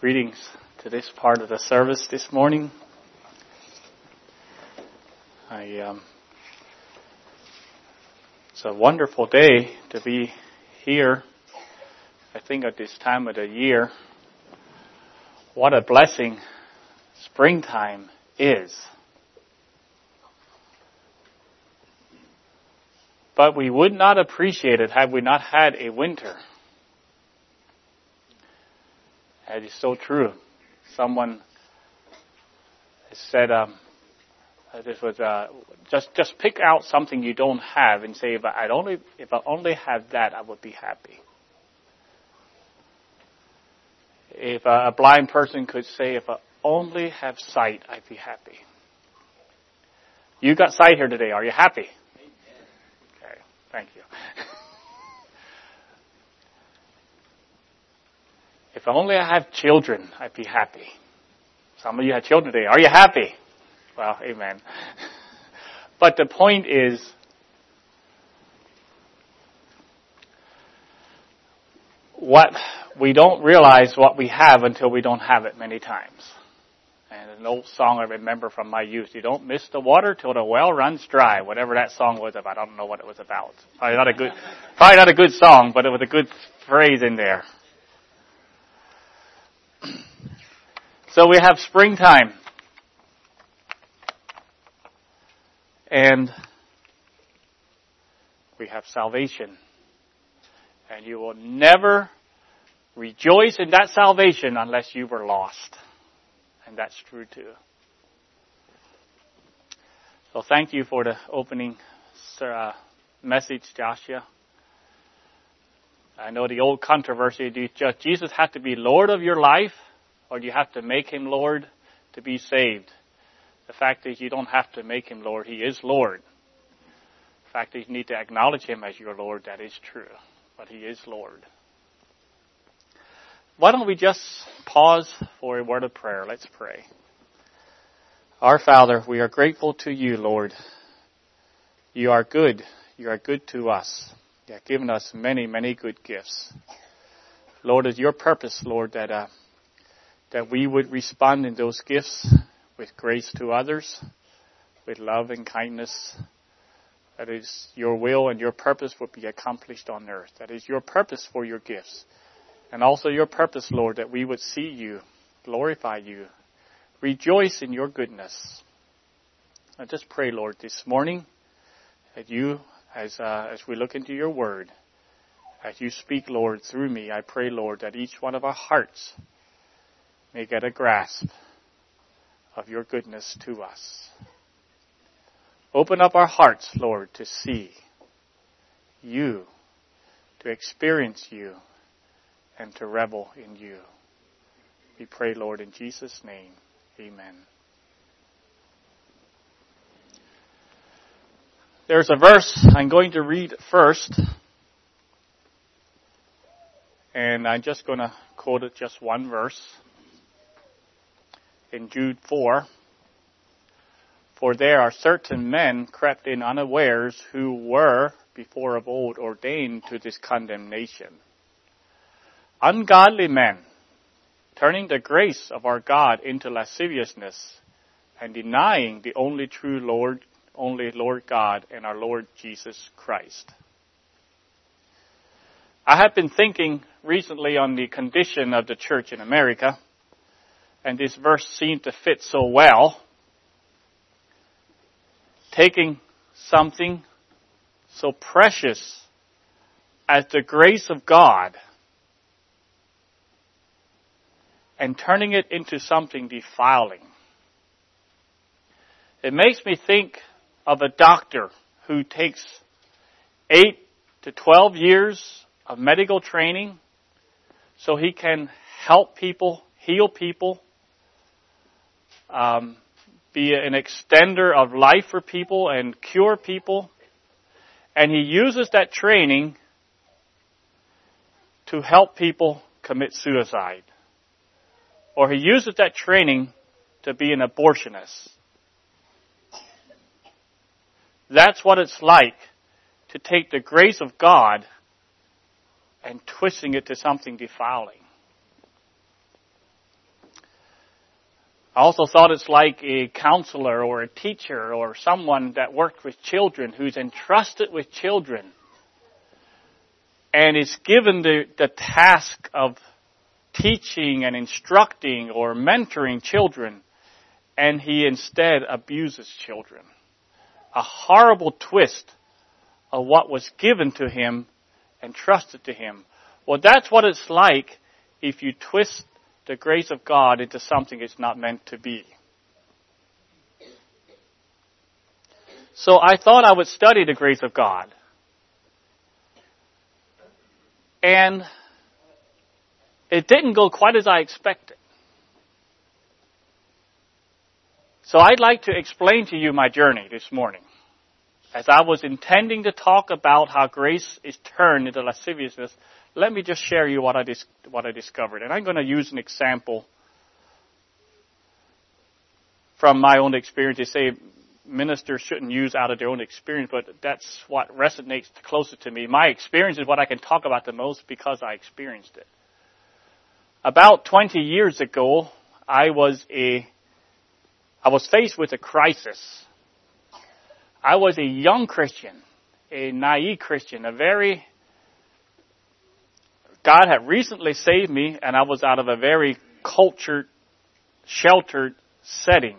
Greetings to this part of the service this morning. I, um, it's a wonderful day to be here. I think at this time of the year, what a blessing springtime is. But we would not appreciate it had we not had a winter. That is so true. Someone said, um, this was uh, just just pick out something you don't have and say, if I only if I only had that, I would be happy. If a, a blind person could say, if I only have sight, I'd be happy. You got sight here today. Are you happy? Okay, thank you. If only I have children, I'd be happy. Some of you have children today. Are you happy? Well, amen. But the point is, what we don't realize what we have until we don't have it many times. And an old song I remember from my youth, you don't miss the water till the well runs dry, whatever that song was about. I don't know what it was about. Probably not a good, probably not a good song, but it was a good phrase in there. So we have springtime. And we have salvation. And you will never rejoice in that salvation unless you were lost. And that's true too. So thank you for the opening uh, message, Joshua. I know the old controversy, do Jesus have to be Lord of your life? or do you have to make him Lord to be saved? The fact is you don't have to make him Lord. He is Lord. The fact is you need to acknowledge him as your Lord. That is true. But he is Lord. Why don't we just pause for a word of prayer? Let's pray. Our Father, we are grateful to you, Lord. You are good. You are good to us. Have given us many, many good gifts. Lord, it's your purpose, Lord, that uh, that we would respond in those gifts with grace to others, with love and kindness. That is your will and your purpose would be accomplished on earth. That is your purpose for your gifts. And also your purpose, Lord, that we would see you, glorify you, rejoice in your goodness. I just pray, Lord, this morning that you, as, uh, as we look into your word, as you speak, Lord, through me, I pray, Lord, that each one of our hearts may get a grasp of your goodness to us. Open up our hearts, Lord, to see you, to experience you, and to revel in you. We pray, Lord, in Jesus' name. Amen. There's a verse I'm going to read first, and I'm just going to quote it just one verse in Jude 4. For there are certain men crept in unawares who were before of old ordained to this condemnation. Ungodly men, turning the grace of our God into lasciviousness and denying the only true Lord, only Lord God and our Lord Jesus Christ. I have been thinking recently on the condition of the church in America and this verse seemed to fit so well, taking something so precious as the grace of God and turning it into something defiling. It makes me think of a doctor who takes eight to 12 years of medical training so he can help people, heal people, um, be an extender of life for people and cure people. And he uses that training to help people commit suicide. Or he uses that training to be an abortionist. That's what it's like to take the grace of God and twisting it to something defiling. I also thought it's like a counselor or a teacher or someone that worked with children who's entrusted with children and is given the, the task of teaching and instructing or mentoring children and he instead abuses children. A horrible twist of what was given to him and trusted to him. Well, that's what it's like if you twist the grace of God into something it's not meant to be. So I thought I would study the grace of God. And it didn't go quite as I expected. So I'd like to explain to you my journey this morning. As I was intending to talk about how grace is turned into lasciviousness, let me just share you what I, dis- what I discovered. And I'm going to use an example from my own experience. They say ministers shouldn't use out of their own experience, but that's what resonates closest to me. My experience is what I can talk about the most because I experienced it. About 20 years ago, I was a, I was faced with a crisis. I was a young Christian, a naive Christian, a very God had recently saved me and I was out of a very cultured, sheltered setting.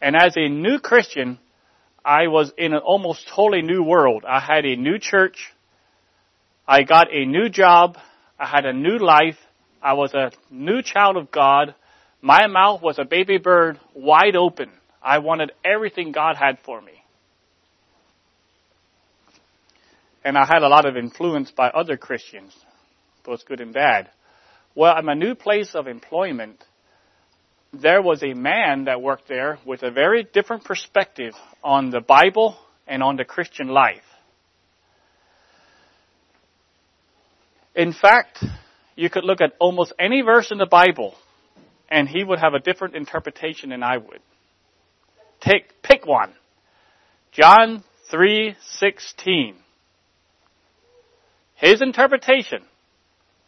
And as a new Christian, I was in an almost totally new world. I had a new church. I got a new job. I had a new life. I was a new child of God. My mouth was a baby bird wide open. I wanted everything God had for me. And I had a lot of influence by other Christians both good and bad. Well, at my new place of employment, there was a man that worked there with a very different perspective on the Bible and on the Christian life. In fact, you could look at almost any verse in the Bible and he would have a different interpretation than I would. Take, pick one. John 3:16. His interpretation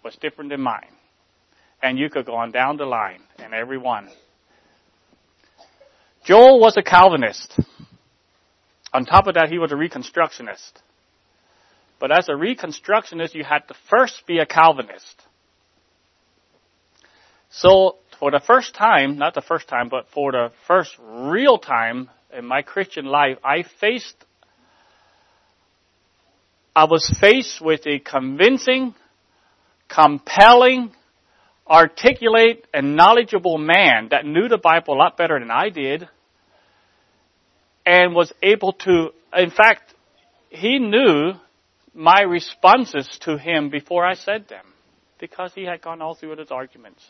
was different than mine. And you could go on down the line, and every one. Joel was a Calvinist. On top of that, he was a Reconstructionist. But as a Reconstructionist, you had to first be a Calvinist. So, for the first time, not the first time, but for the first real time in my Christian life, I faced, I was faced with a convincing compelling, articulate, and knowledgeable man that knew the Bible a lot better than I did and was able to, in fact, he knew my responses to him before I said them because he had gone all through his arguments.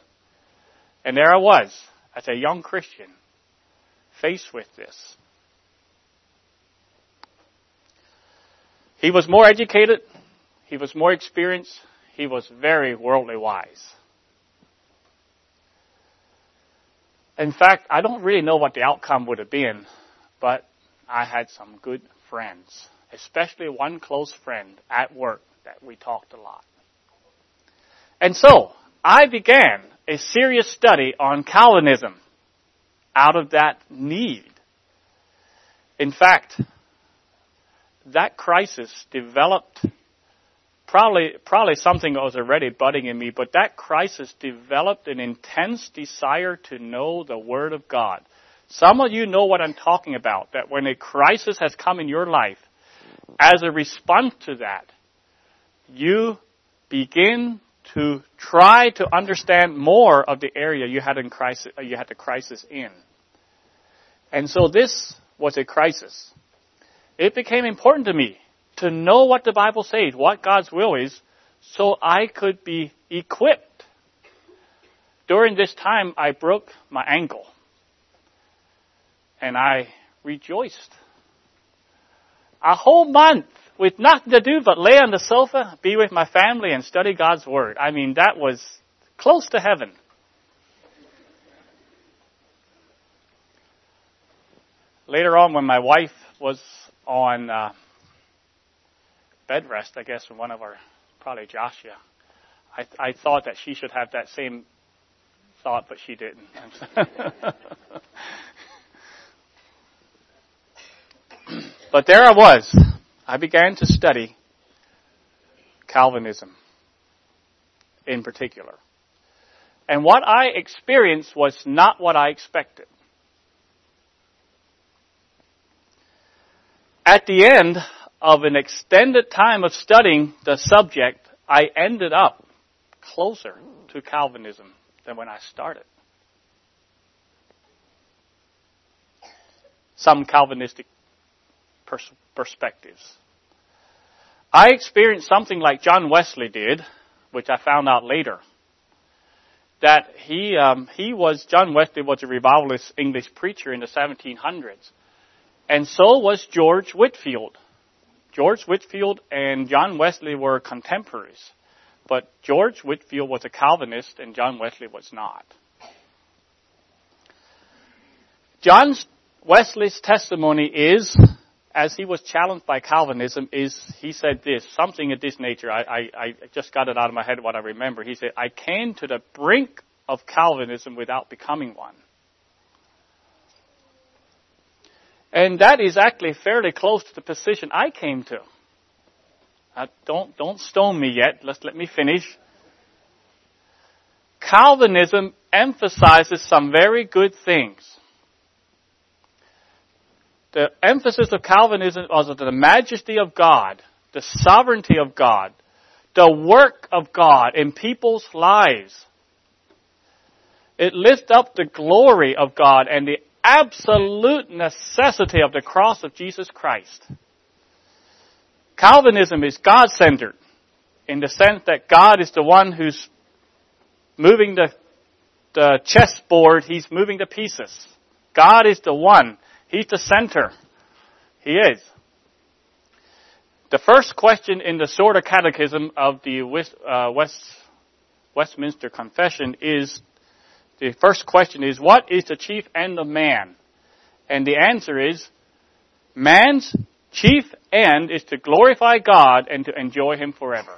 And there I was as a young Christian faced with this. He was more educated. He was more experienced he was very worldly wise. In fact, I don't really know what the outcome would have been, but I had some good friends, especially one close friend at work that we talked a lot. And so, I began a serious study on Calvinism out of that need. In fact, that crisis developed probably probably something that was already budding in me, but that crisis developed an intense desire to know the Word of God. Some of you know what I'm talking about, that when a crisis has come in your life, as a response to that, you begin to try to understand more of the area you had in crisis, uh, you had the crisis in. And so this was a crisis. It became important to me to know what the Bible says, what God's will is, so I could be equipped. During this time, I broke my ankle. And I rejoiced. A whole month with nothing to do but lay on the sofa, be with my family, and study God's Word. I mean, that was close to heaven. Later on, when my wife was on uh, bed rest, I guess, from one of our, probably Joshua. I, I thought that she should have that same thought, but she didn't. but there I was. I began to study Calvinism in particular. And what I experienced was not what I expected. At the end of an extended time of studying the subject, I ended up closer to Calvinism than when I started. Some Calvinistic pers- perspectives. I experienced something like John Wesley did, which I found out later. That he um, he was John Wesley was a revivalist English preacher in the 1700s, and so was George Whitefield. George Whitefield and John Wesley were contemporaries. But George Whitefield was a Calvinist and John Wesley was not. John Wesley's testimony is, as he was challenged by Calvinism, is he said this, something of this nature. I, I, I just got it out of my head what I remember. He said, I came to the brink of Calvinism without becoming one. And that is actually fairly close to the position I came to. Uh, don't, don't stone me yet. Let's let me finish. Calvinism emphasizes some very good things. The emphasis of Calvinism was on the majesty of God, the sovereignty of God, the work of God in people's lives. It lifts up the glory of God and the absolute necessity of the cross of Jesus Christ. Calvinism is God centered in the sense that God is the one who's moving the, the chessboard, He's moving the pieces. God is the one. He's the center. He is. The first question in the Shorter Catechism of the West, uh, West, Westminster Confession is, the first question is, what is the chief end of man? And the answer is, man's chief end is to glorify God and to enjoy Him forever.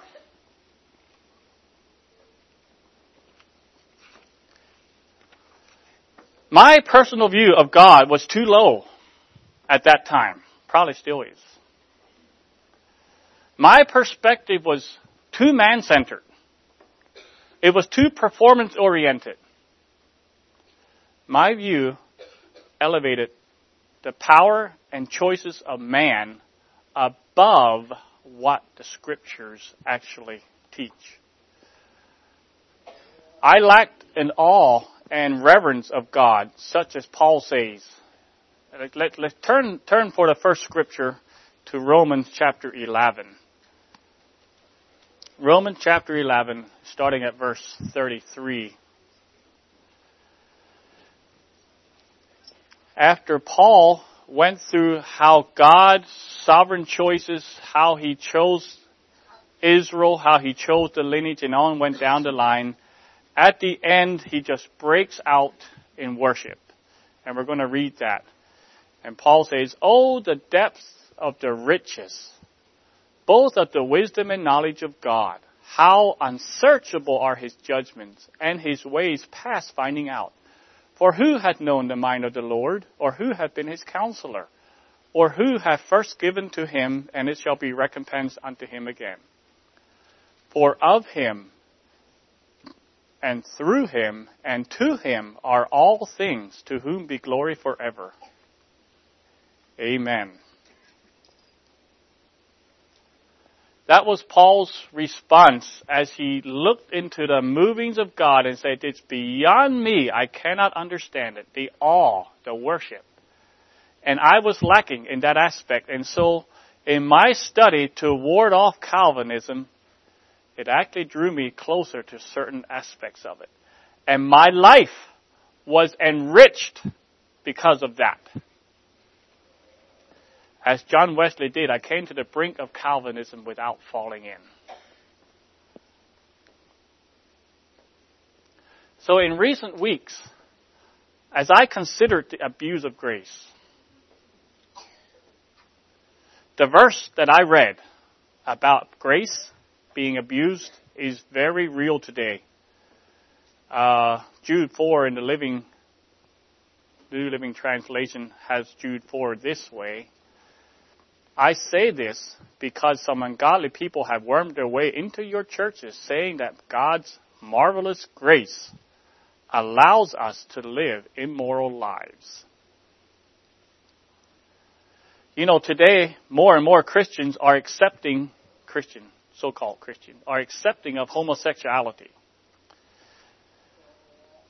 My personal view of God was too low at that time. Probably still is. My perspective was too man-centered. It was too performance-oriented. My view elevated the power and choices of man above what the scriptures actually teach. I lacked an awe and reverence of God, such as Paul says. Let, us turn, turn for the first scripture to Romans chapter 11. Romans chapter 11, starting at verse 33. after Paul went through how God's sovereign choices, how he chose Israel, how he chose the lineage, and on went down the line, at the end he just breaks out in worship. And we're going to read that. And Paul says, Oh, the depths of the riches, both of the wisdom and knowledge of God. How unsearchable are his judgments and his ways past finding out. For who hath known the mind of the Lord, or who hath been his counselor, or who hath first given to him, and it shall be recompensed unto him again? For of him, and through him, and to him are all things, to whom be glory forever. Amen. That was Paul's response as he looked into the movings of God and said, It's beyond me. I cannot understand it. The awe, the worship. And I was lacking in that aspect. And so, in my study to ward off Calvinism, it actually drew me closer to certain aspects of it. And my life was enriched because of that as John Wesley did, I came to the brink of Calvinism without falling in. So in recent weeks, as I considered the abuse of grace, the verse that I read about grace being abused is very real today. Uh, Jude 4 in the Living New Living Translation has Jude 4 this way. I say this because some ungodly people have wormed their way into your churches, saying that God's marvelous grace allows us to live immoral lives. You know, today more and more Christians are accepting Christian, so-called Christian, are accepting of homosexuality.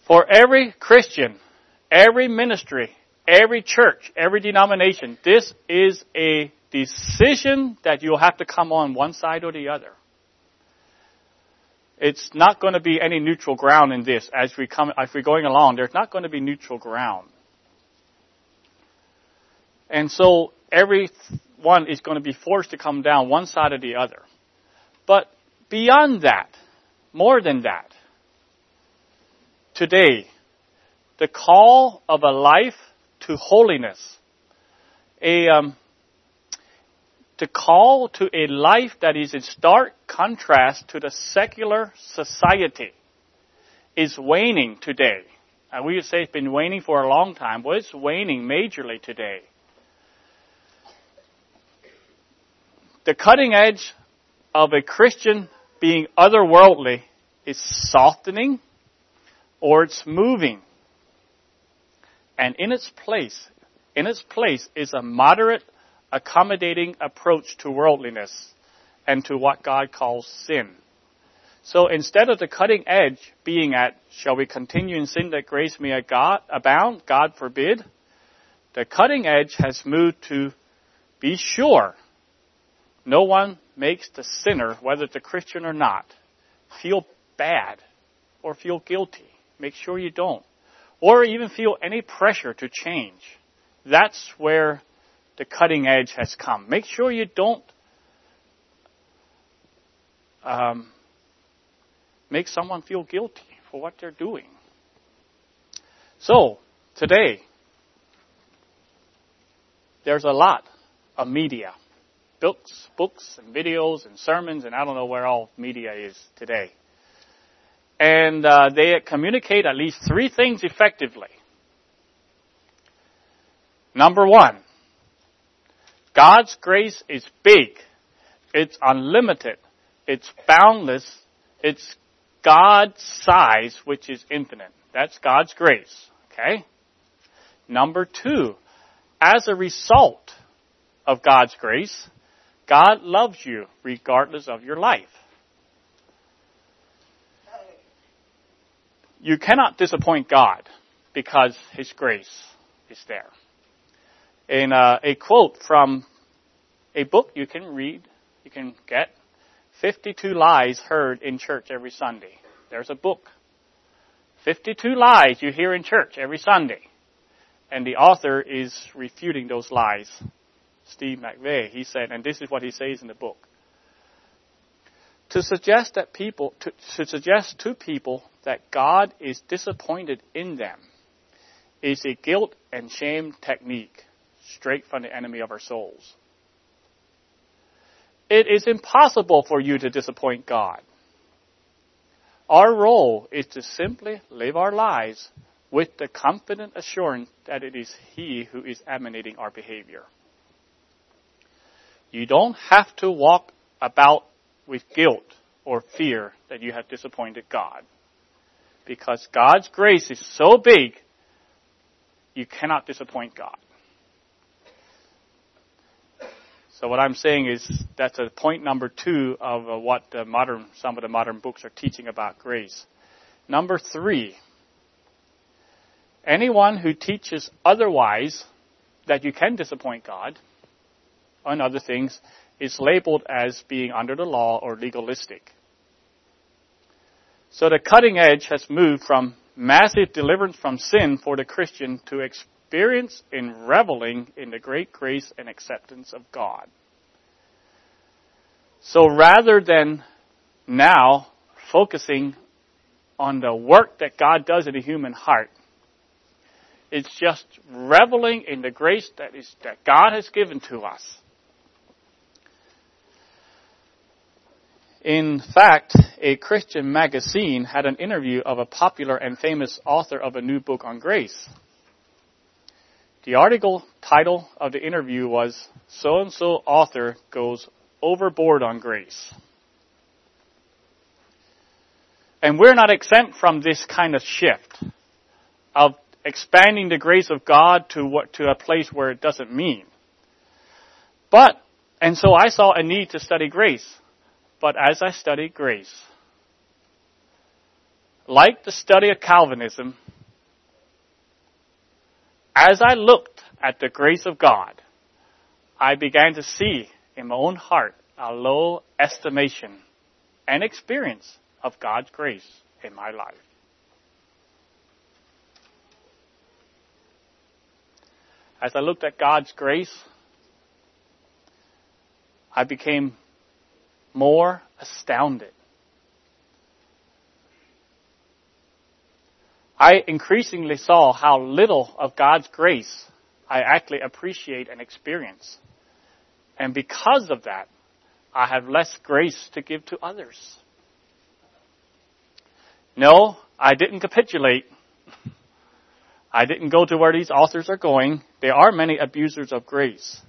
For every Christian, every ministry, every church, every denomination, this is a decision that you'll have to come on one side or the other. It's not going to be any neutral ground in this as we come, as we're going along. There's not going to be neutral ground. And so everyone is going to be forced to come down one side or the other. But beyond that, more than that, today, the call of a life to holiness, a um, the call to a life that is in stark contrast to the secular society is waning today. And we would say it's been waning for a long time, but it's waning majorly today. The cutting edge of a Christian being otherworldly is softening or it's moving. And in its place, in its place is a moderate, accommodating approach to worldliness and to what God calls sin. So instead of the cutting edge being at, shall we continue in sin that grace may abound? God forbid. The cutting edge has moved to be sure no one makes the sinner, whether it's a Christian or not, feel bad or feel guilty. Make sure you don't. Or even feel any pressure to change. That's where the cutting edge has come. Make sure you don't um, make someone feel guilty for what they're doing. So, today, there's a lot of media books, books and videos and sermons, and I don't know where all media is today. And uh, they communicate at least three things effectively. Number one, God's grace is big, it's unlimited, it's boundless, it's God's size, which is infinite. That's God's grace. Okay? Number two, as a result of God's grace, God loves you regardless of your life. You cannot disappoint God because His grace is there. In uh, a quote from a book you can read, you can get 52 lies heard in church every Sunday. There's a book. 52 lies you hear in church every Sunday. And the author is refuting those lies Steve McVey, he said, and this is what he says in the book. To suggest that people, to, to suggest to people that God is disappointed in them is a guilt and shame technique straight from the enemy of our souls. It is impossible for you to disappoint God. Our role is to simply live our lives with the confident assurance that it is He who is emanating our behavior. You don't have to walk about with guilt or fear that you have disappointed God. Because God's grace is so big, you cannot disappoint God. So what I'm saying is that's a point number two of what the modern, some of the modern books are teaching about grace. Number three, anyone who teaches otherwise that you can disappoint God and other things is labeled as being under the law or legalistic. So the cutting edge has moved from massive deliverance from sin for the Christian to experience in reveling in the great grace and acceptance of God. So rather than now focusing on the work that God does in the human heart, it's just reveling in the grace that is that God has given to us In fact, a Christian magazine had an interview of a popular and famous author of a new book on grace. The article title of the interview was So and so author goes overboard on grace. And we're not exempt from this kind of shift of expanding the grace of God to what, to a place where it doesn't mean. But, and so I saw a need to study grace. But as I studied grace, like the study of Calvinism, as I looked at the grace of God, I began to see in my own heart a low estimation and experience of God's grace in my life. As I looked at God's grace, I became more astounded. I increasingly saw how little of God's grace I actually appreciate and experience. And because of that, I have less grace to give to others. No, I didn't capitulate. I didn't go to where these authors are going. There are many abusers of grace.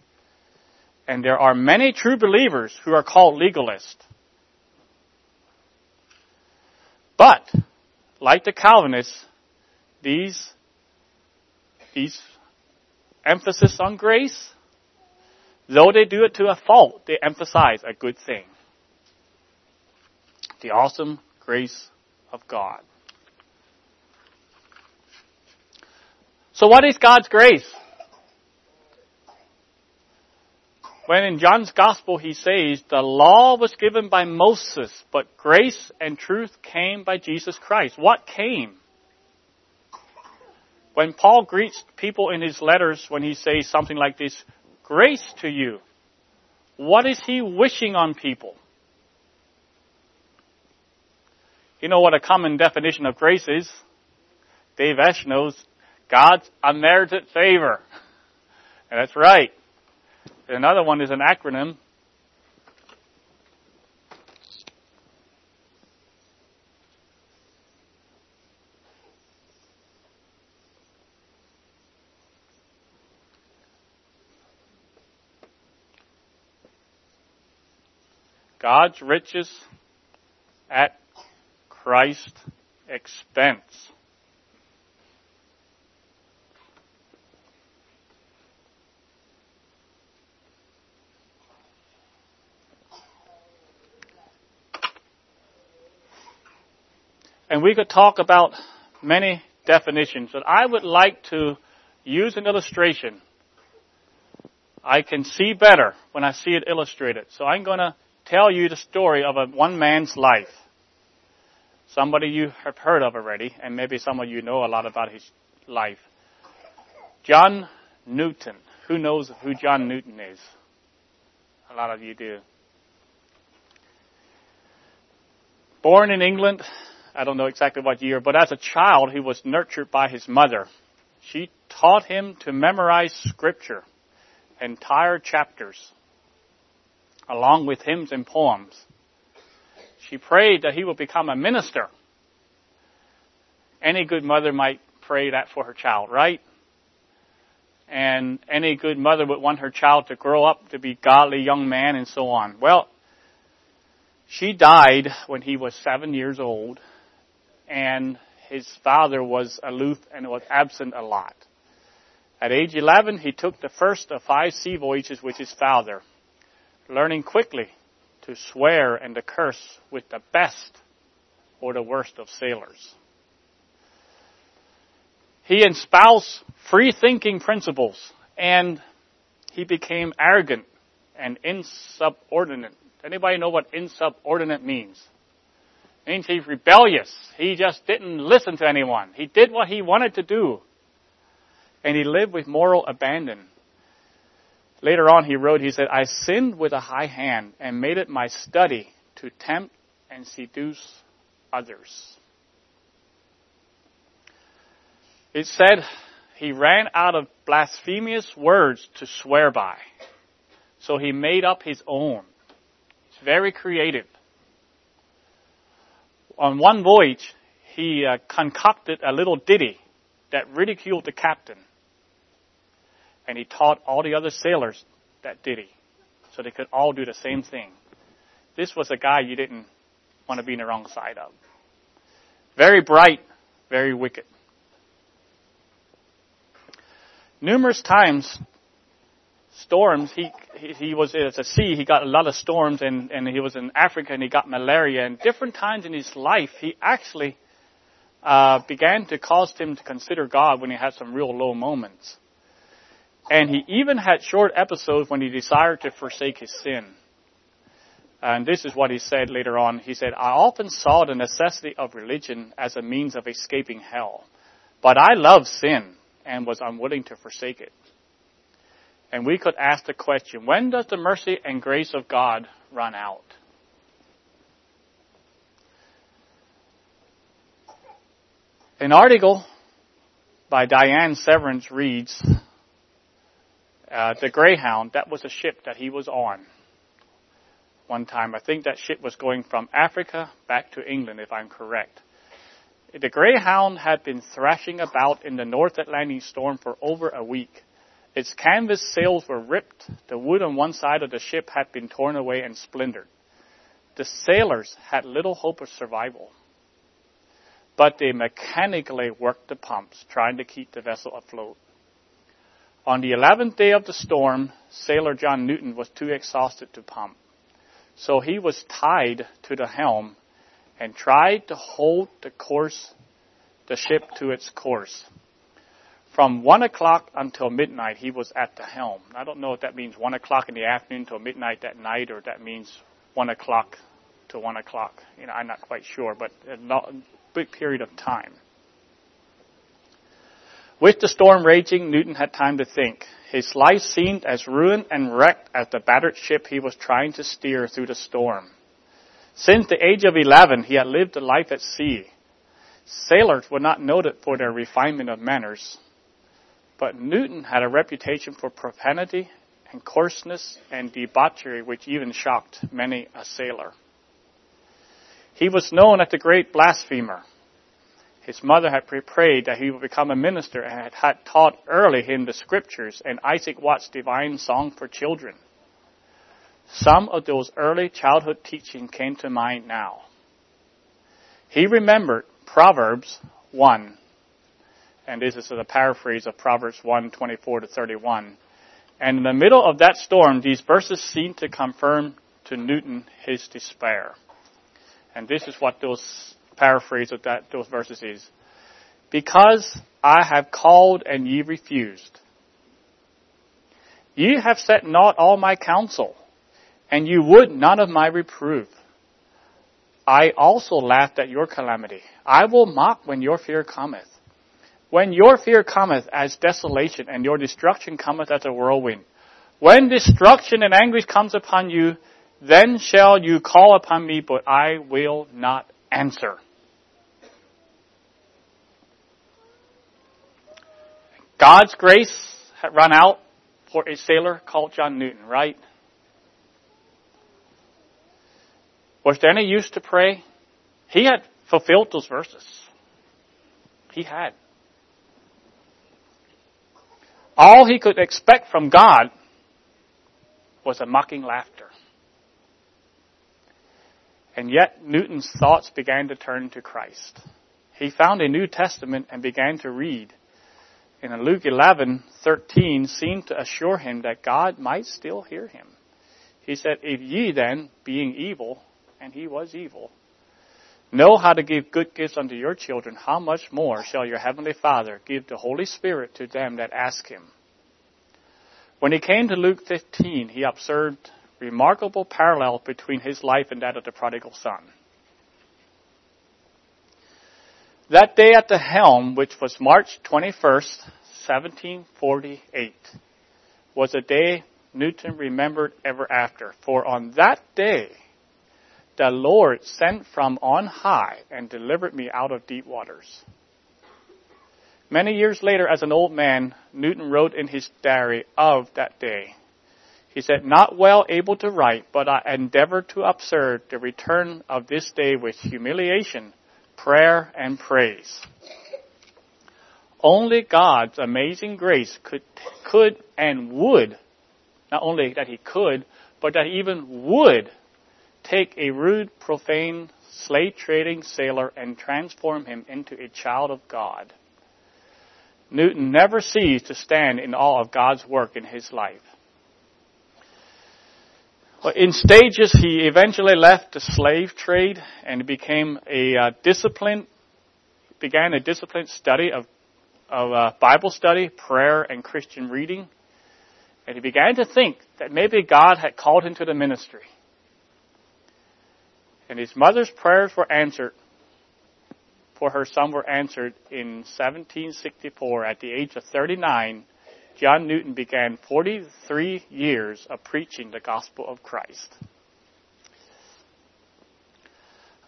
And there are many true believers who are called legalists. But, like the Calvinists, these, these emphasis on grace, though they do it to a fault, they emphasize a good thing. The awesome grace of God. So what is God's grace? When in John's Gospel he says, the law was given by Moses, but grace and truth came by Jesus Christ. What came? When Paul greets people in his letters, when he says something like this, grace to you, what is he wishing on people? You know what a common definition of grace is? Dave Esch knows God's unmerited favor. And that's right. Another one is an acronym. God's riches at Christ's expense. And we could talk about many definitions, but I would like to use an illustration. I can see better when I see it illustrated. So I'm going to tell you the story of a one man's life. Somebody you have heard of already, and maybe some of you know a lot about his life. John Newton. Who knows who John Newton is? A lot of you do. Born in England, I don't know exactly what year, but as a child, he was nurtured by his mother. She taught him to memorize scripture, entire chapters, along with hymns and poems. She prayed that he would become a minister. Any good mother might pray that for her child, right? And any good mother would want her child to grow up to be godly young man and so on. Well, she died when he was seven years old and his father was aloof and was absent a lot. At age 11, he took the first of five sea voyages with his father, learning quickly to swear and to curse with the best or the worst of sailors. He espoused free thinking principles and he became arrogant and insubordinate. Anybody know what insubordinate means? Means he's rebellious. He just didn't listen to anyone. He did what he wanted to do. And he lived with moral abandon. Later on he wrote, he said, I sinned with a high hand and made it my study to tempt and seduce others. It said he ran out of blasphemous words to swear by. So he made up his own. It's very creative. On one voyage, he uh, concocted a little ditty that ridiculed the captain. And he taught all the other sailors that ditty so they could all do the same thing. This was a guy you didn't want to be in the wrong side of. Very bright, very wicked. Numerous times, storms, he, he, he was at the sea, he got a lot of storms, and, and he was in Africa and he got malaria. And different times in his life, he actually uh, began to cause him to consider God when he had some real low moments. And he even had short episodes when he desired to forsake his sin. And this is what he said later on. He said, I often saw the necessity of religion as a means of escaping hell. But I love sin and was unwilling to forsake it. And we could ask the question, when does the mercy and grace of God run out? An article by Diane Severance reads, uh, the Greyhound, that was a ship that he was on one time. I think that ship was going from Africa back to England, if I'm correct. The Greyhound had been thrashing about in the North Atlantic storm for over a week. Its canvas sails were ripped. The wood on one side of the ship had been torn away and splintered. The sailors had little hope of survival. But they mechanically worked the pumps, trying to keep the vessel afloat. On the eleventh day of the storm, sailor John Newton was too exhausted to pump. So he was tied to the helm and tried to hold the course, the ship to its course. From one o'clock until midnight, he was at the helm. I don't know if that means one o'clock in the afternoon till midnight that night, or that means one o'clock to one o'clock. You know, I'm not quite sure, but a big period of time. With the storm raging, Newton had time to think. His life seemed as ruined and wrecked as the battered ship he was trying to steer through the storm. Since the age of 11, he had lived a life at sea. Sailors were not noted for their refinement of manners, but Newton had a reputation for profanity and coarseness and debauchery which even shocked many a sailor. He was known as the great blasphemer his mother had prayed that he would become a minister and had taught early him the scriptures and Isaac Watts' divine song for children. Some of those early childhood teaching came to mind now. He remembered Proverbs 1, and this is a paraphrase of Proverbs 1, 24 to 31. And in the middle of that storm, these verses seem to confirm to Newton his despair. And this is what those paraphrase of that, those verses is, because I have called and ye refused. Ye have set not all my counsel, and you would none of my reproof. I also laughed at your calamity. I will mock when your fear cometh. When your fear cometh as desolation, and your destruction cometh as a whirlwind. When destruction and anguish comes upon you, then shall you call upon me, but I will not answer. God's grace had run out for a sailor called John Newton, right? Was there any use to pray? He had fulfilled those verses. He had. All he could expect from God was a mocking laughter. And yet Newton's thoughts began to turn to Christ. He found a New Testament and began to read in Luke 11:13 seemed to assure him that God might still hear him. He said, "If ye then, being evil, and he was evil, know how to give good gifts unto your children, how much more shall your heavenly Father give the Holy Spirit to them that ask him?" When he came to Luke 15, he observed remarkable parallel between his life and that of the prodigal son. That day at the helm, which was March 21st, 1748, was a day Newton remembered ever after. For on that day, the Lord sent from on high and delivered me out of deep waters. Many years later, as an old man, Newton wrote in his diary of that day. He said, Not well able to write, but I endeavor to observe the return of this day with humiliation, prayer, and praise. Only God's amazing grace could, could and would, not only that He could, but that He even would take a rude, profane, slave trading sailor and transform him into a child of God. Newton never ceased to stand in awe of God's work in his life. In stages, he eventually left the slave trade and became a uh, disciplined, began a disciplined study of, of uh, Bible study, prayer, and Christian reading. And he began to think that maybe God had called him to the ministry. And his mother's prayers were answered for her son were answered in 1764 at the age of 39 John Newton began 43 years of preaching the gospel of Christ.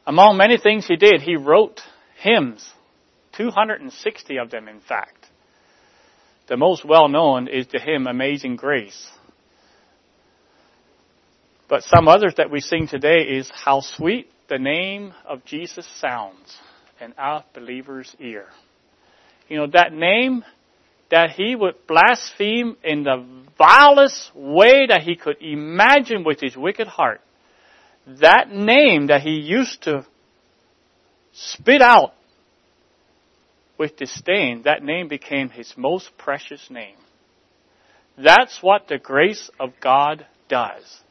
Among many things he did, he wrote hymns, 260 of them in fact. The most well known is the hymn Amazing Grace. But some others that we sing today is How Sweet the Name of Jesus Sounds in Our Believer's Ear. You know, that name that he would blaspheme in the vilest way that he could imagine with his wicked heart. That name that he used to spit out with disdain, that name became his most precious name. That's what the grace of God does.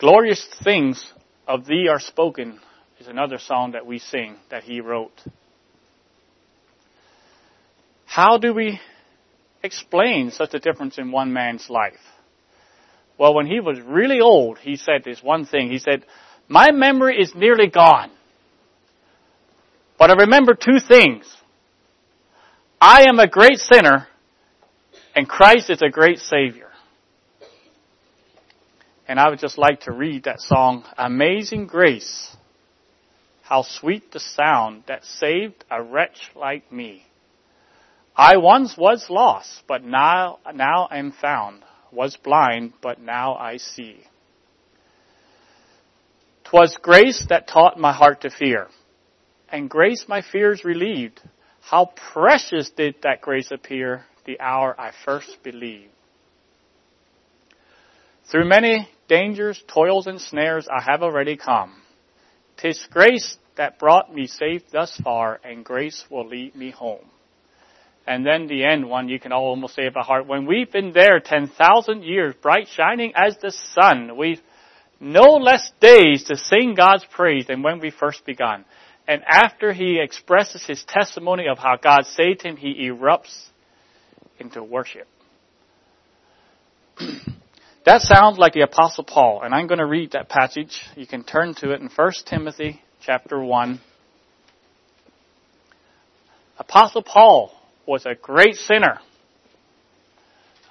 Glorious things of thee are spoken is another song that we sing that he wrote. How do we explain such a difference in one man's life? Well, when he was really old, he said this one thing. He said, my memory is nearly gone. But I remember two things. I am a great sinner and Christ is a great Savior. And I would just like to read that song, Amazing Grace. How sweet the sound that saved a wretch like me. I once was lost, but now, now am found, was blind, but now I see. Twas grace that taught my heart to fear, and grace my fears relieved. How precious did that grace appear the hour I first believed. Through many dangers, toils, and snares I have already come. Tis grace that brought me safe thus far, and grace will lead me home. And then the end one, you can almost say by heart. When we've been there 10,000 years, bright shining as the sun, we've no less days to sing God's praise than when we first begun. And after he expresses his testimony of how God saved him, he erupts into worship. that sounds like the apostle Paul, and I'm going to read that passage. You can turn to it in 1 Timothy chapter 1. Apostle Paul was a great sinner.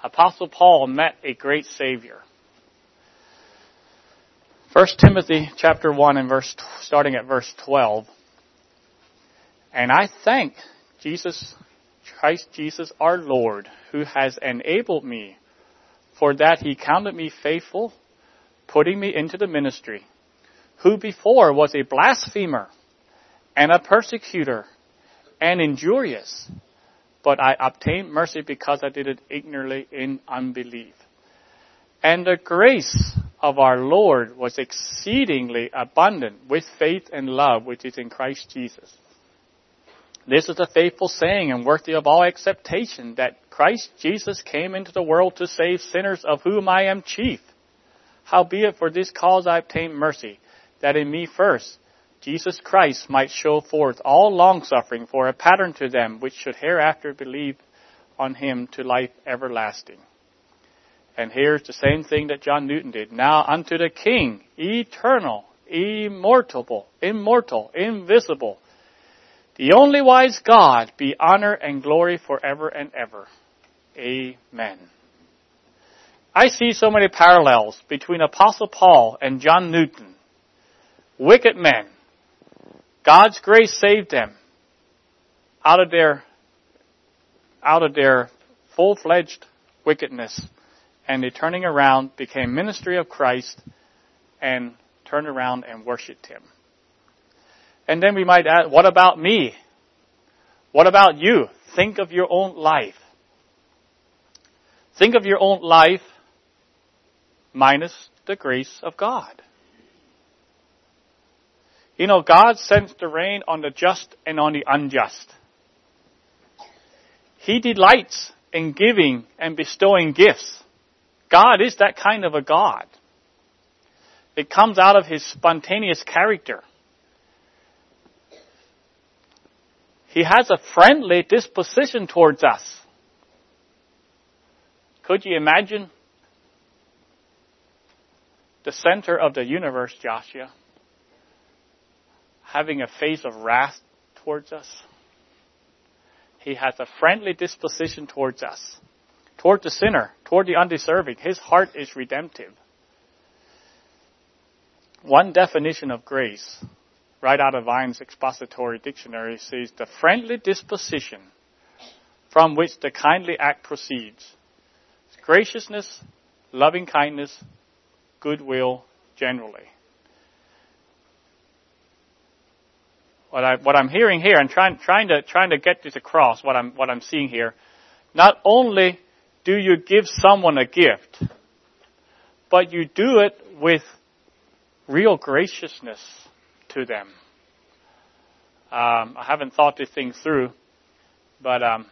Apostle Paul met a great Savior. 1 Timothy chapter 1 and verse, starting at verse 12. And I thank Jesus, Christ Jesus our Lord, who has enabled me for that he counted me faithful, putting me into the ministry, who before was a blasphemer and a persecutor and injurious, but I obtained mercy because I did it ignorantly in unbelief. And the grace of our Lord was exceedingly abundant with faith and love which is in Christ Jesus. This is a faithful saying and worthy of all acceptation that Christ Jesus came into the world to save sinners of whom I am chief. Howbeit for this cause I obtained mercy, that in me first Jesus Christ might show forth all longsuffering for a pattern to them which should hereafter believe on him to life everlasting. And here's the same thing that John Newton did. Now unto the King, eternal, immortal, immortal, invisible, the only wise God, be honor and glory forever and ever. Amen. I see so many parallels between Apostle Paul and John Newton. Wicked men God's grace saved them out of their, out of their full-fledged wickedness. And they turning around became ministry of Christ and turned around and worshiped him. And then we might add, what about me? What about you? Think of your own life. Think of your own life minus the grace of God. You know, God sends the rain on the just and on the unjust. He delights in giving and bestowing gifts. God is that kind of a God. It comes out of His spontaneous character. He has a friendly disposition towards us. Could you imagine the center of the universe, Joshua, having a face of wrath towards us? He has a friendly disposition towards us, toward the sinner, toward the undeserving. His heart is redemptive. One definition of grace right out of Vine's expository dictionary says the friendly disposition from which the kindly act proceeds. Graciousness, loving kindness, goodwill generally. What, I, what I'm hearing here and trying, trying, to, trying to get this across, what I'm, what I'm seeing here, not only do you give someone a gift, but you do it with real graciousness to them. Um, I haven't thought this thing through, but um,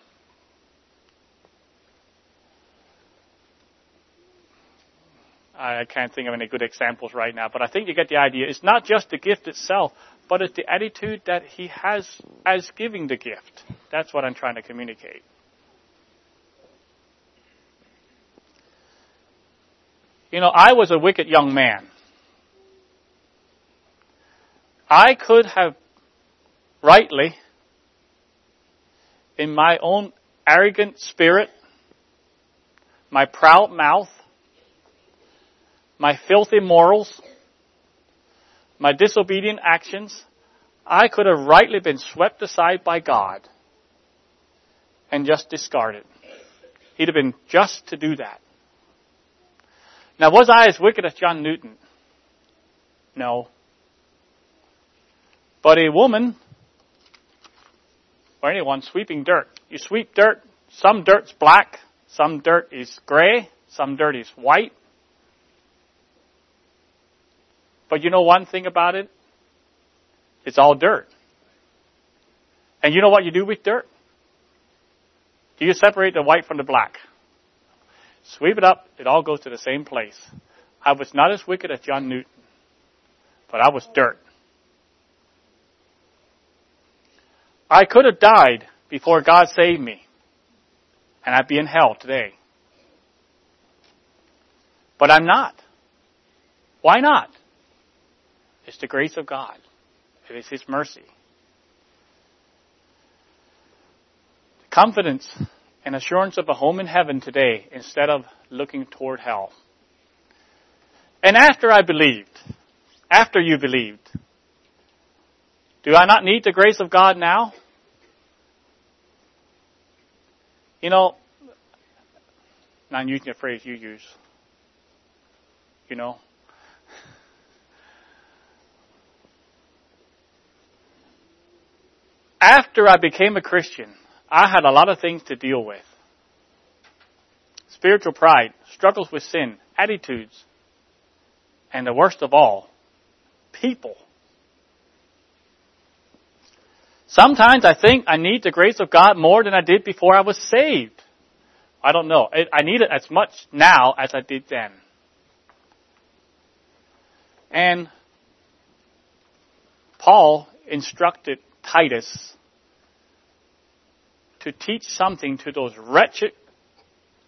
I can't think of any good examples right now. But I think you get the idea. It's not just the gift itself, but it's the attitude that he has as giving the gift. That's what I'm trying to communicate. You know, I was a wicked young man. I could have rightly, in my own arrogant spirit, my proud mouth, my filthy morals, my disobedient actions, I could have rightly been swept aside by God and just discarded. He'd have been just to do that. Now, was I as wicked as John Newton? No. But a woman, or anyone sweeping dirt, you sweep dirt, some dirt's black, some dirt is gray, some dirt is white. But you know one thing about it? It's all dirt. And you know what you do with dirt? Do you separate the white from the black? Sweep it up, it all goes to the same place. I was not as wicked as John Newton, but I was dirt. I could have died before God saved me, and I'd be in hell today. But I'm not. Why not? It's the grace of God. It is His mercy. Confidence and assurance of a home in heaven today instead of looking toward hell. And after I believed, after you believed, do I not need the grace of God now? You know, I'm using a phrase you use. You know? After I became a Christian, I had a lot of things to deal with. Spiritual pride, struggles with sin, attitudes, and the worst of all, people. Sometimes I think I need the grace of God more than I did before I was saved. I don't know. I need it as much now as I did then. And Paul instructed Titus to teach something to those wretched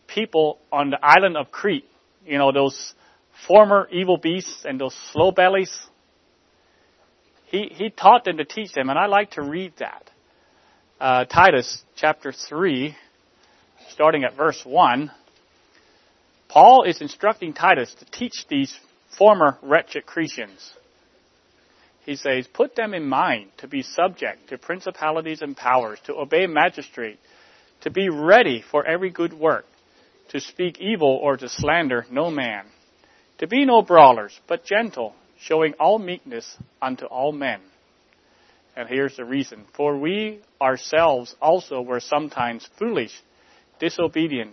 people on the island of Crete. You know, those former evil beasts and those slow bellies he, he taught them to teach them, and I like to read that. Uh, Titus chapter 3, starting at verse 1, Paul is instructing Titus to teach these former wretched Cretans. He says, Put them in mind to be subject to principalities and powers, to obey magistrate, to be ready for every good work, to speak evil or to slander no man, to be no brawlers, but gentle, showing all meekness unto all men. And here's the reason. For we ourselves also were sometimes foolish, disobedient,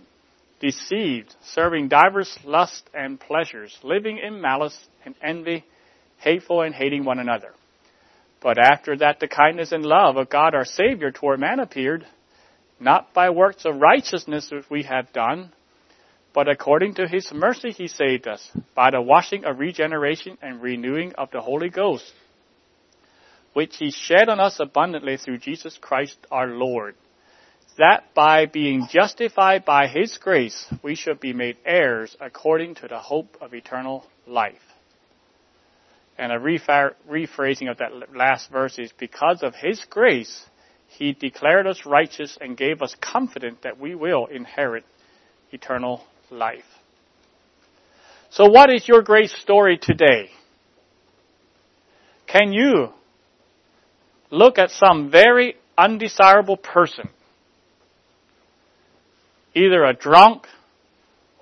deceived, serving divers lusts and pleasures, living in malice and envy, hateful and hating one another. But after that the kindness and love of God our Savior toward man appeared, not by works of righteousness which we have done, but according to his mercy he saved us, by the washing of regeneration and renewing of the Holy Ghost, which he shed on us abundantly through Jesus Christ our Lord, that by being justified by his grace we should be made heirs according to the hope of eternal life. And a rephrasing of that last verse is because of his grace, he declared us righteous and gave us confidence that we will inherit eternal life. So what is your grace story today? Can you look at some very undesirable person, either a drunk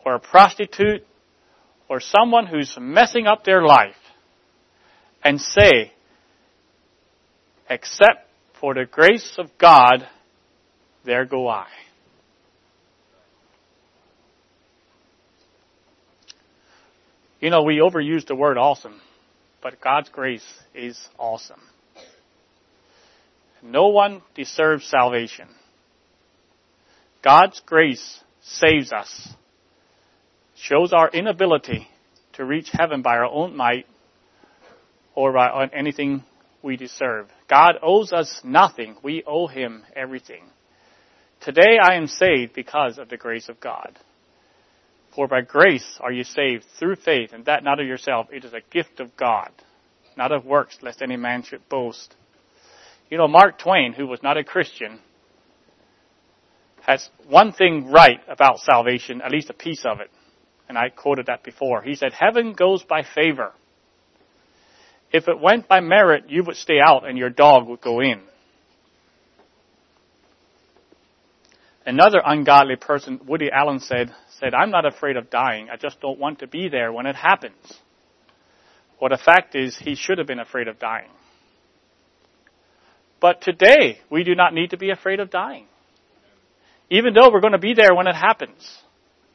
or a prostitute or someone who's messing up their life and say, except for the grace of God, there go I. You know, we overuse the word awesome, but God's grace is awesome. No one deserves salvation. God's grace saves us, shows our inability to reach heaven by our own might or by anything we deserve. God owes us nothing. We owe Him everything. Today I am saved because of the grace of God. For by grace are you saved through faith, and that not of yourself. It is a gift of God, not of works, lest any man should boast. You know, Mark Twain, who was not a Christian, has one thing right about salvation, at least a piece of it. And I quoted that before. He said, Heaven goes by favor. If it went by merit, you would stay out and your dog would go in. Another ungodly person, Woody Allen said, said, I'm not afraid of dying. I just don't want to be there when it happens. Well, the fact is, he should have been afraid of dying. But today, we do not need to be afraid of dying. Even though we're going to be there when it happens,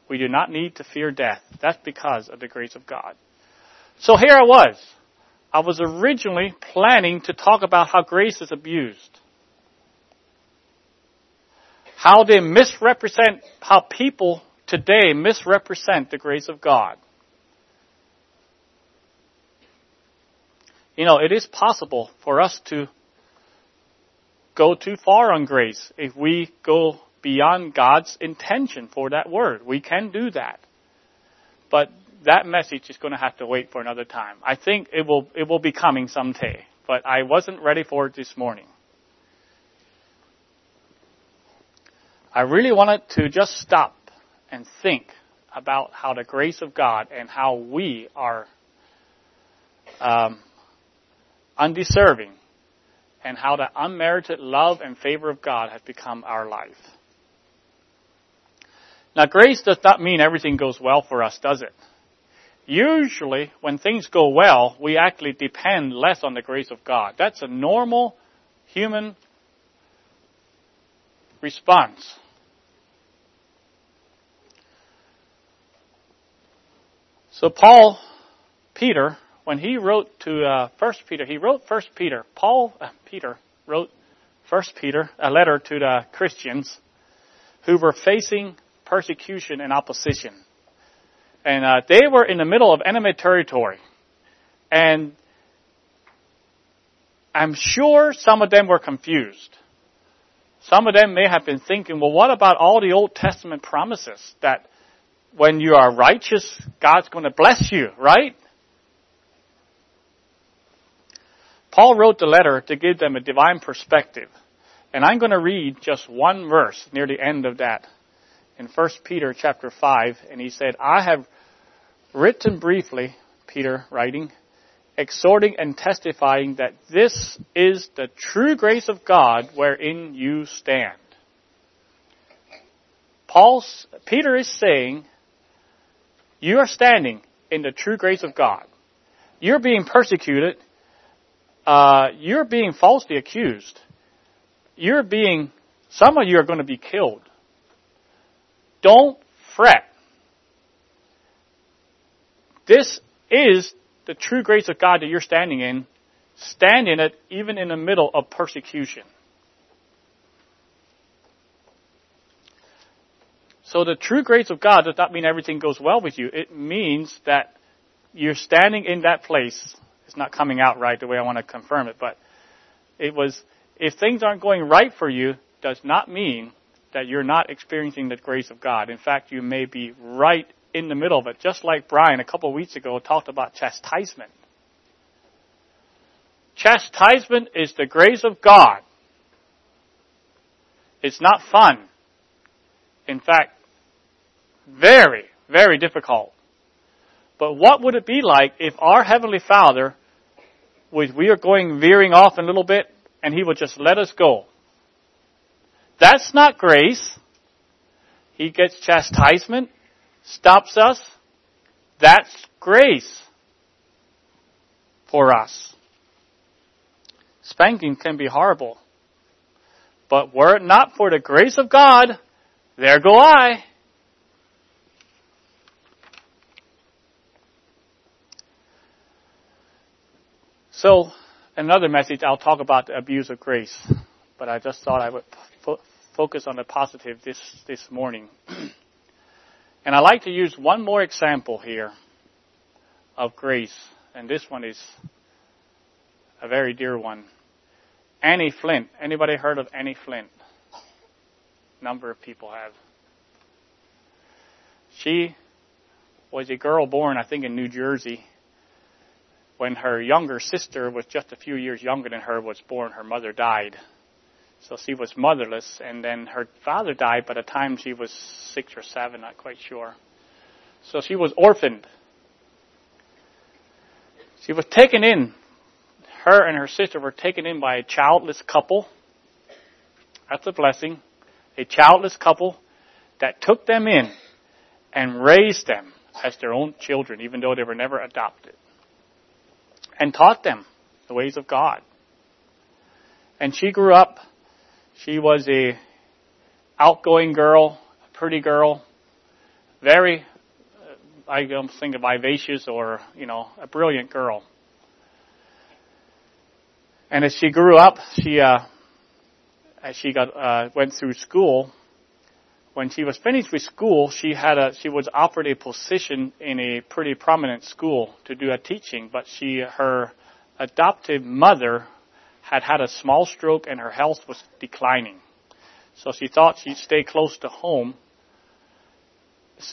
we do not need to fear death. That's because of the grace of God. So here I was. I was originally planning to talk about how grace is abused how they misrepresent, how people today misrepresent the grace of God. You know, it is possible for us to go too far on grace if we go beyond God's intention for that word. We can do that. But that message is going to have to wait for another time. I think it will, it will be coming someday, but I wasn't ready for it this morning. I really wanted to just stop and think about how the grace of God and how we are um, undeserving and how the unmerited love and favor of God has become our life. Now, grace does not mean everything goes well for us, does it? Usually, when things go well, we actually depend less on the grace of God. That's a normal human response. So Paul, Peter, when he wrote to uh, First Peter, he wrote First Peter. Paul, uh, Peter wrote First Peter, a letter to the Christians who were facing persecution and opposition, and uh, they were in the middle of enemy territory, and I'm sure some of them were confused. Some of them may have been thinking, well, what about all the Old Testament promises that when you are righteous, God's going to bless you, right? Paul wrote the letter to give them a divine perspective. And I'm going to read just one verse near the end of that in 1 Peter chapter 5. And he said, I have written briefly, Peter writing, exhorting and testifying that this is the true grace of God wherein you stand. Paul's, Peter is saying, you are standing in the true grace of God. You're being persecuted. Uh, you're being falsely accused. You're being, some of you are going to be killed. Don't fret. This is the true grace of God that you're standing in. Stand in it even in the middle of persecution. So the true grace of God does not mean everything goes well with you. It means that you're standing in that place. It's not coming out right the way I want to confirm it, but it was, if things aren't going right for you, does not mean that you're not experiencing the grace of God. In fact, you may be right in the middle of it, just like Brian a couple of weeks ago talked about chastisement. Chastisement is the grace of God. It's not fun. In fact, very, very difficult. But what would it be like if our Heavenly Father, we are going veering off a little bit, and He would just let us go? That's not grace. He gets chastisement, stops us. That's grace for us. Spanking can be horrible. But were it not for the grace of God, there go I. So, another message, I'll talk about the abuse of grace, but I just thought I would fo- focus on the positive this, this morning. and I like to use one more example here of grace, and this one is a very dear one. Annie Flint. Anybody heard of Annie Flint? Number of people have. She was a girl born, I think, in New Jersey when her younger sister was just a few years younger than her was born, her mother died. So she was motherless, and then her father died by the time she was six or seven, not quite sure. So she was orphaned. She was taken in. Her and her sister were taken in by a childless couple. That's a blessing. A childless couple that took them in and raised them as their own children, even though they were never adopted and taught them the ways of God. And she grew up. She was a outgoing girl, a pretty girl, very, I don't think a vivacious or, you know, a brilliant girl. And as she grew up, she, uh, as she got, uh, went through school, when she was finished with school, she had a she was offered a position in a pretty prominent school to do a teaching, but she her adoptive mother had had a small stroke and her health was declining. So she thought she'd stay close to home.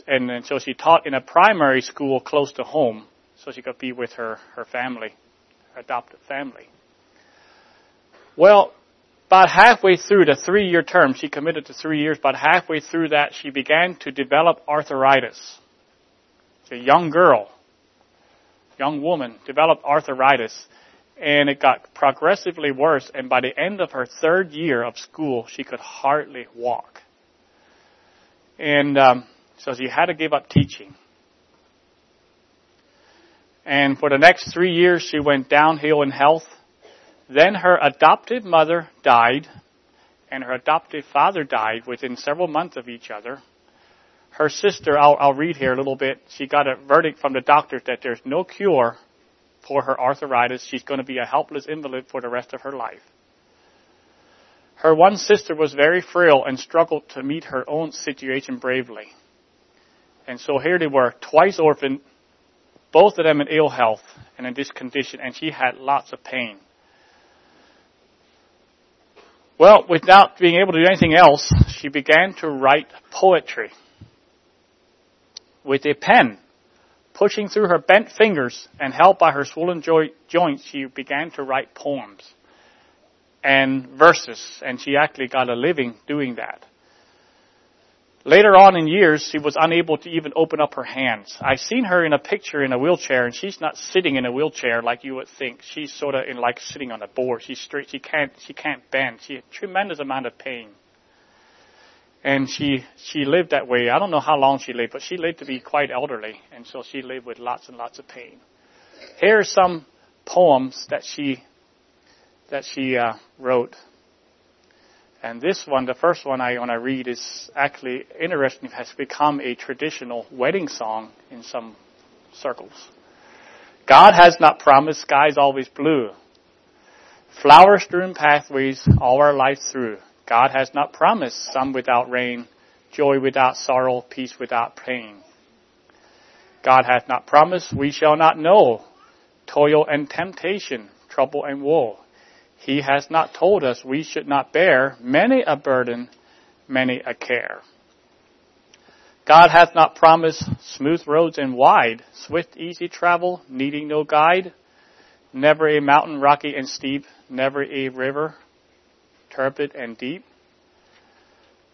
And, and so she taught in a primary school close to home so she could be with her, her family, her adopted family. Well, about halfway through the three year term, she committed to three years, but halfway through that, she began to develop arthritis. A young girl, young woman, developed arthritis, and it got progressively worse, and by the end of her third year of school, she could hardly walk. And um, so she had to give up teaching. And for the next three years, she went downhill in health then her adoptive mother died, and her adoptive father died within several months of each other. Her sister, I'll, I'll read here a little bit, she got a verdict from the doctor that there's no cure for her arthritis. She's going to be a helpless invalid for the rest of her life. Her one sister was very frail and struggled to meet her own situation bravely. And so here they were, twice orphaned, both of them in ill health and in this condition, and she had lots of pain. Well, without being able to do anything else, she began to write poetry with a pen. Pushing through her bent fingers and held by her swollen joints, she began to write poems and verses, and she actually got a living doing that. Later on in years, she was unable to even open up her hands. I've seen her in a picture in a wheelchair, and she's not sitting in a wheelchair like you would think. She's sort of in like sitting on a board. She's straight. She can't. She can't bend. She had tremendous amount of pain. And she, she lived that way. I don't know how long she lived, but she lived to be quite elderly. And so she lived with lots and lots of pain. Here are some poems that she, that she uh, wrote. And this one, the first one I want to read is actually interesting. It has become a traditional wedding song in some circles. God has not promised skies always blue. Flower strewn pathways all our life through. God has not promised sun without rain, joy without sorrow, peace without pain. God hath not promised we shall not know toil and temptation, trouble and woe. He has not told us we should not bear many a burden, many a care. God hath not promised smooth roads and wide, swift, easy travel, needing no guide, never a mountain rocky and steep, never a river turbid and deep.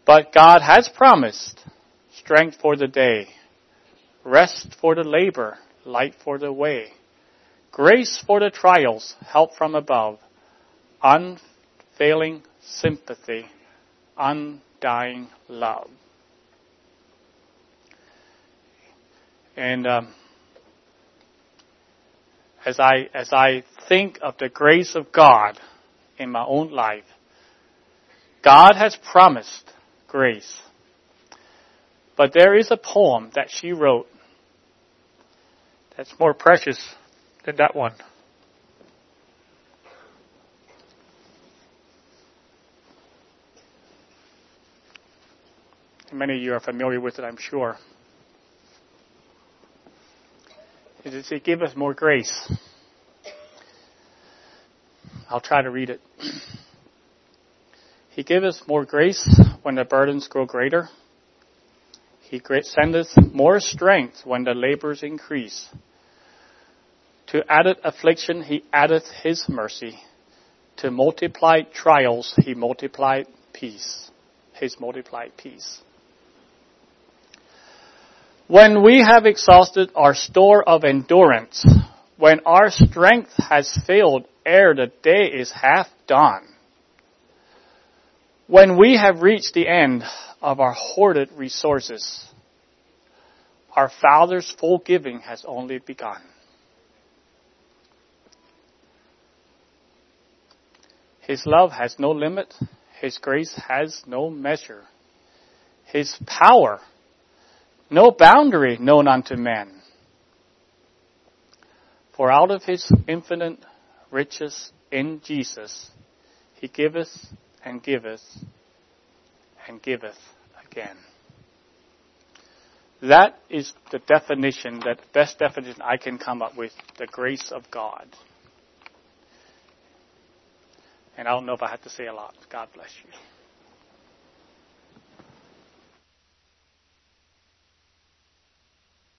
But God has promised strength for the day, rest for the labor, light for the way, grace for the trials, help from above, unfailing sympathy, undying love. And um, as I as I think of the grace of God in my own life, God has promised grace. But there is a poem that she wrote that's more precious than that one. Many of you are familiar with it, I'm sure. It is to give us more grace. I'll try to read it. He giveth us more grace when the burdens grow greater. He sendeth more strength when the labors increase. To added affliction he addeth his mercy. To multiplied trials he multiplied peace. His multiplied peace. When we have exhausted our store of endurance, when our strength has failed ere the day is half done, when we have reached the end of our hoarded resources, our Father's full giving has only begun. His love has no limit. His grace has no measure. His power no boundary known unto men. For out of his infinite riches in Jesus, he giveth and giveth and giveth again. That is the definition, that best definition I can come up with, the grace of God. And I don't know if I have to say a lot. God bless you.